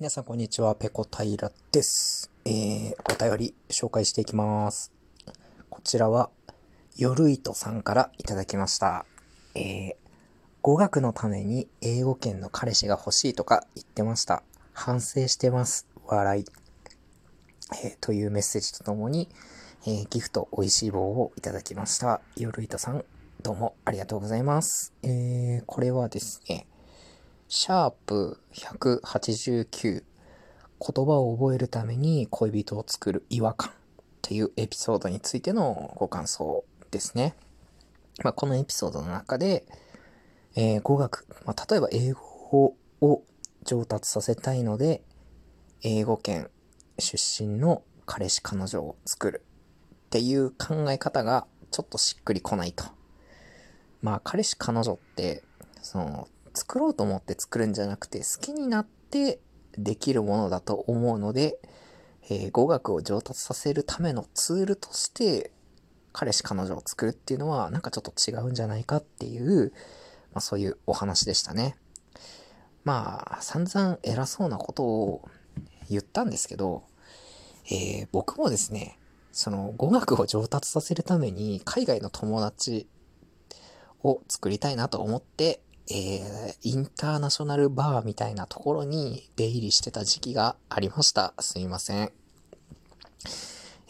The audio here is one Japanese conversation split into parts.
皆さんこんにちは、ペコ平です。えー、お便り紹介していきます。こちらは、夜糸さんからいただきました。えー、語学のために英語圏の彼氏が欲しいとか言ってました。反省してます。笑い。えー、というメッセージとともに、えー、ギフト美味しい棒をいただきました。夜糸さん、どうもありがとうございます。えー、これはですね、シャープ189言葉を覚えるために恋人を作る違和感っていうエピソードについてのご感想ですね。まあ、このエピソードの中で、えー、語学、まあ、例えば英語を上達させたいので、英語圏出身の彼氏彼女を作るっていう考え方がちょっとしっくりこないと。まあ彼氏彼女って、その作ろうと思って作るんじゃなくて、好きになってできるものだと思うので、えー、語学を上達させるためのツールとして、彼氏彼女を作るっていうのは、なんかちょっと違うんじゃないかっていう、まあそういうお話でしたね。まあ、散々偉そうなことを言ったんですけど、えー、僕もですね、その語学を上達させるために海外の友達を作りたいなと思ってえー、インターナショナルバーみたいなところに出入りしてた時期がありました。すいません。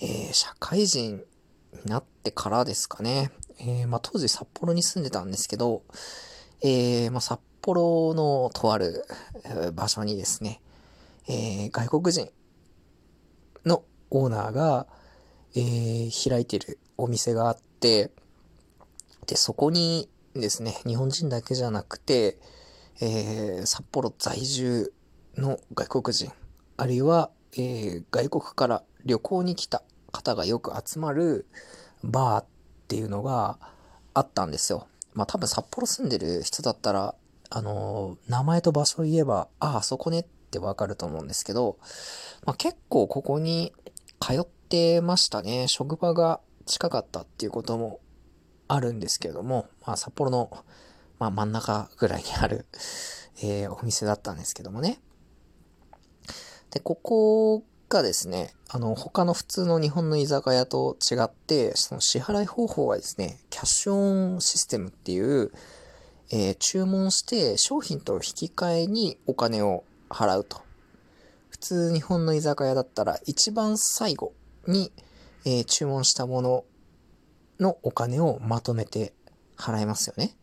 えー、社会人になってからですかね。えー、まあ、当時札幌に住んでたんですけど、え、まあ、札幌のとある場所にですね、え、外国人のオーナーが、え、開いてるお店があって、で、そこにですね、日本人だけじゃなくて、えー、札幌在住の外国人、あるいは、えー、外国から旅行に来た方がよく集まるバーっていうのがあったんですよ。まあ多分札幌住んでる人だったら、あのー、名前と場所を言えば、ああ、そこねってわかると思うんですけど、まあ結構ここに通ってましたね。職場が近かったっていうこともあるんですけれども、まあ、札幌の、まあ、真ん中ぐらいにある、えー、お店だったんですけどもね。で、ここがですね、あの、他の普通の日本の居酒屋と違って、その支払い方法はですね、キャッシュオンシステムっていう、えー、注文して商品と引き換えにお金を払うと。普通日本の居酒屋だったら一番最後に、えー、注文したもののお金をまとめて払いますよね。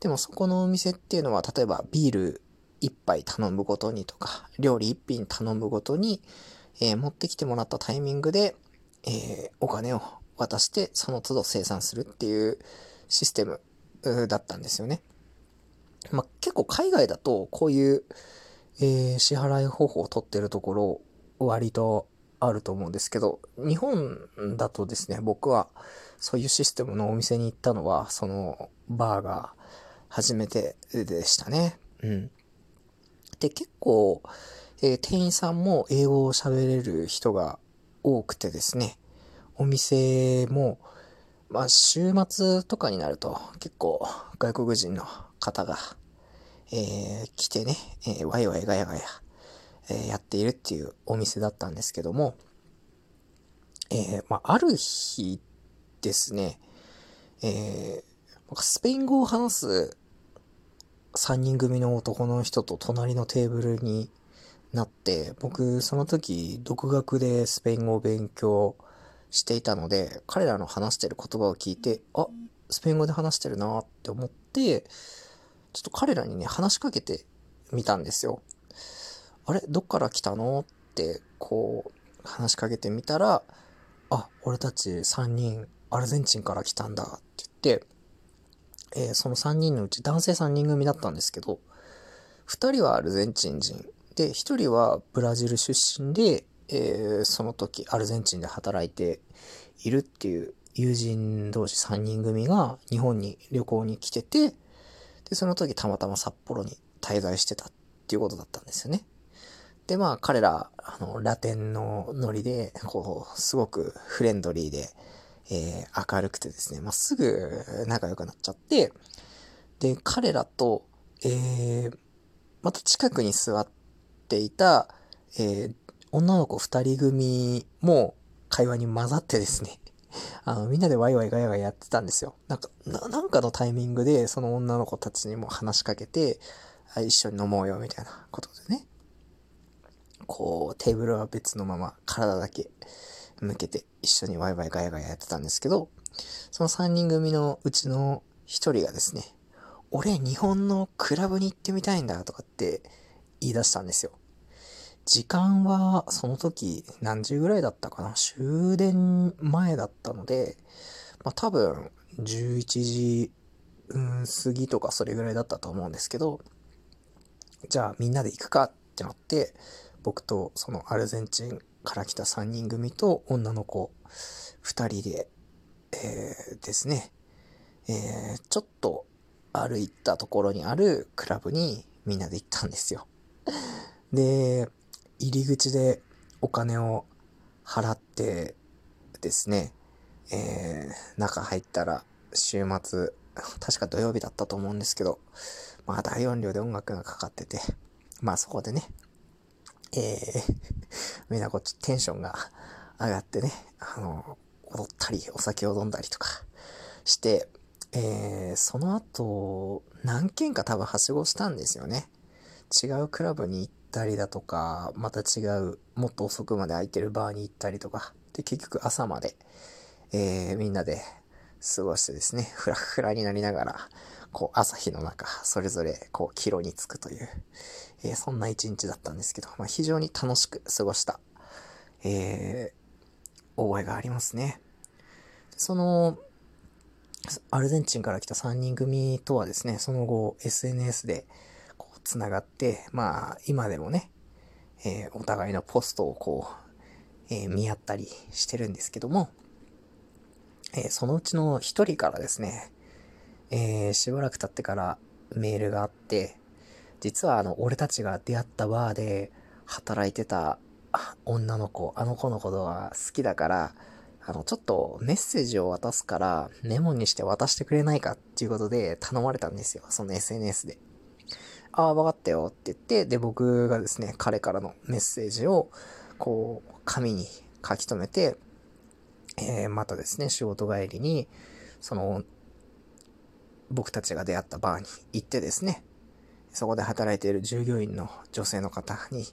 でもそこのお店っていうのは、例えばビール1杯頼むごとにとか、料理1品頼むごとに、えー、持ってきてもらったタイミングで、えー、お金を渡して、その都度生産するっていうシステムだったんですよね。まあ、結構海外だとこういう、えー、支払い方法を取ってるところ割とあると思うんですけど、日本だとですね、僕はそういうシステムのお店に行ったのは、そのバーが初めてでしたね。うん。で、結構、えー、店員さんも英語を喋れる人が多くてですね、お店も、まあ、週末とかになると結構外国人の方が、えー、来てね、えー、ワイワイガヤガヤえやっているっていうお店だったんですけども、えー、まあ、ある日ですね、えー、スペイン語を話す3人組の男の人と隣のテーブルになって、僕、その時、独学でスペイン語を勉強していたので、彼らの話してる言葉を聞いて、あ、スペイン語で話してるなって思って、ちょっと彼らにね、話しかけてみたんですよ。あれ？どっから来たの？って、こう、話しかけてみたら、あ、俺たち3人、アルゼンチンから来たんだ。って言って、えー、その3人のうち男性3人組だったんですけど、2人はアルゼンチン人、で、1人はブラジル出身で、えー、その時アルゼンチンで働いているっていう友人同士3人組が日本に旅行に来てて、で、その時たまたま札幌に滞在してたっていうことだったんですよね。で、まあ、彼ら、あの、ラテンのノリで、こう、すごくフレンドリーで、えー、明るくてですね、まあ、すぐ仲良くなっちゃって、で、彼らと、えー、また近くに座っていた、えー、女の子二人組も会話に混ざってですね、あの、みんなでワイワイガヤガヤやってたんですよ。なんか、ななんかのタイミングで、その女の子たちにも話しかけて、一緒に飲もうよ、みたいなことでね。こう、テーブルは別のまま、体だけ向けて、一緒にワイワイガヤガヤやってたんですけど、その3人組のうちの1人がですね、俺、日本のクラブに行ってみたいんだ、とかって言い出したんですよ。時間はその時何時ぐらいだったかな？終電前だったので、まあ多分11時、うん、過ぎとかそれぐらいだったと思うんですけど、じゃあみんなで行くかってなって、僕とそのアルゼンチンから来た3人組と女の子2人で、えー、ですね、えー、ちょっと歩いたところにあるクラブにみんなで行ったんですよ。で、入り口でお金を払ってですね、えー、中入ったら週末、確か土曜日だったと思うんですけど、まあ大音量で音楽がかかってて、まあそこでね、えー、みんなこっちテンションが上がってね、あの、踊ったり、お酒を飲んだりとかして、えー、その後、何軒か多分はしごしたんですよね。違うクラブに行ったりだとか、また違う、もっと遅くまで空いてるバーに行ったりとか、で、結局朝まで、えー、みんなで過ごしてですね、ふらふらになりながら、こう、朝日の中、それぞれ、こう、帰路に着くという、えー、そんな一日だったんですけど、まあ、非常に楽しく過ごした、えー、覚えがありますね。その、アルゼンチンから来た3人組とはですね、その後 SNS でこう繋がって、まあ今でもね、えー、お互いのポストをこう、え、見合ったりしてるんですけども、えー、そのうちの1人からですね、えしばらく経ってからメールがあって、実はあの、俺たちが出会ったバーで働いてた女の子、あの子のことが好きだから、あの、ちょっとメッセージを渡すから、メモにして渡してくれないかっていうことで頼まれたんですよ。その SNS で。ああ、わかったよって言って、で、僕がですね、彼からのメッセージを、こう、紙に書き留めて、えー、またですね、仕事帰りに、その、僕たちが出会ったバーに行ってですね、そこで働いている従業員の女性の方に、い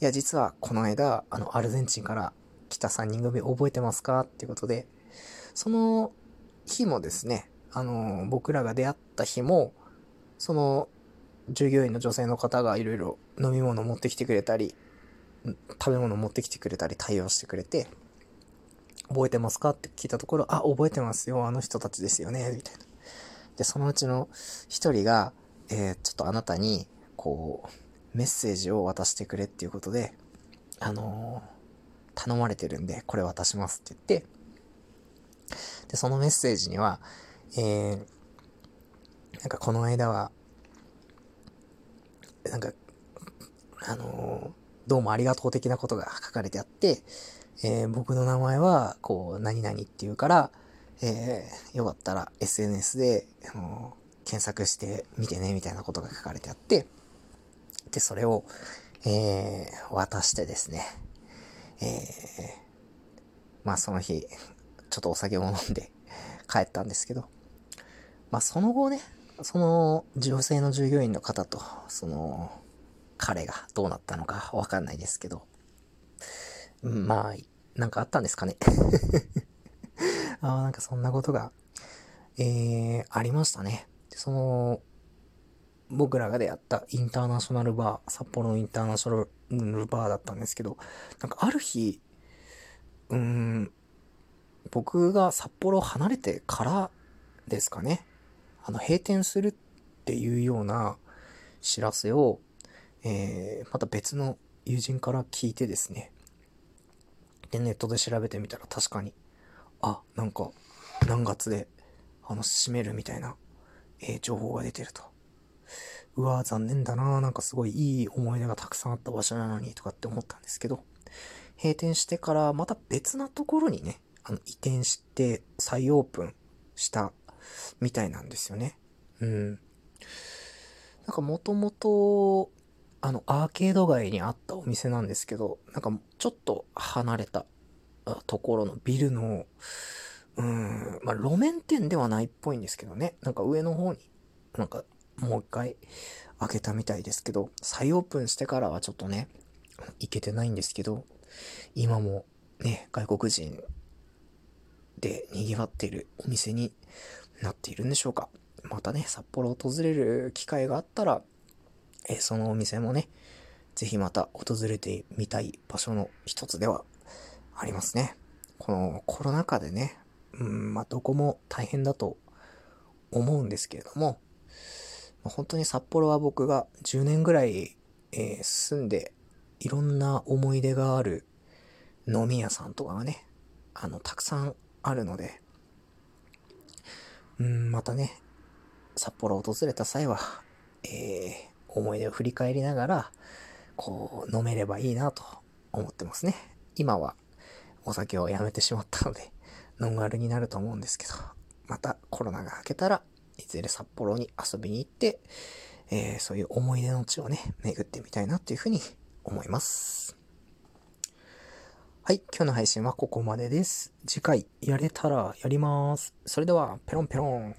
や、実はこの間、あの、アルゼンチンから来た3人組覚えてますか？っていうことで、その日もですね、あの、僕らが出会った日も、その従業員の女性の方がいろいろ飲み物持ってきてくれたり、食べ物持ってきてくれたり対応してくれて、覚えてますか？って聞いたところ、あ、覚えてますよ、あの人たちですよね、みたいな。で、そのうちの一人が、えー、ちょっとあなたに、こう、メッセージを渡してくれっていうことで、あのー頼まれてるんで、これ渡しますって言って、で、そのメッセージには、えー、なんかこの間は、なんか、あのー、どうもありがとう的なことが書かれてあって、えー、僕の名前は、こう、何々っていうから、えー、よかったら SNS で、あのー、検索してみてね、みたいなことが書かれてあって、で、それを、えー、渡してですね、えー、まあその日、ちょっとお酒を飲んで帰ったんですけど、まあその後ね、その女性の従業員の方と、その彼がどうなったのかわかんないですけど、まあ、なんかあったんですかね。あ、なんかそんなことが、えー、ありましたね。その、僕らが出会ったインターナショナルバー、札幌のインターナショナルバーだったんですけど、なんかある日、うん、僕が札幌を離れてからですかね、あの、閉店するっていうような知らせを、えー、また別の友人から聞いてですね、で、ネットで調べてみたら確かに、あ、なんか、何月で、あの、閉めるみたいな、えー、情報が出てると。うわ残念だななんかすごいいい思い出がたくさんあった場所なのにとかって思ったんですけど、閉店してからまた別なところにね、あの移転して再オープンしたみたいなんですよね。うん。なんかもともとあの、アーケード街にあったお店なんですけど、なんかちょっと離れたところのビルの、うーん、まあ、路面店ではないっぽいんですけどね。なんか上の方に、なんかもう一回開けたみたいですけど、再オープンしてからはちょっとね、行けてないんですけど、今もね、外国人で賑わっているお店になっているんでしょうか。またね、札幌を訪れる機会があったら、えそのお店もね、ぜひまた訪れてみたい場所の一つではありますね。このコロナ禍でね、うん、まあ、どこも大変だと思うんですけれども、本当に札幌は僕が10年ぐらい、えー、住んで、いろんな思い出がある飲み屋さんとかがね、あの、たくさんあるので、うん、またね、札幌を訪れた際は、えー、思い出を振り返りながら、こう、飲めればいいなと思ってますね。今はお酒をやめてしまったので、ノンアルになると思うんですけど、またコロナが明けたらいずれ札幌に遊びに行って、えー、そういう思い出の地をね、巡ってみたいなというふうに思います。はい、今日の配信はここまでです。次回やれたらやります。それでは、ペロンペロン。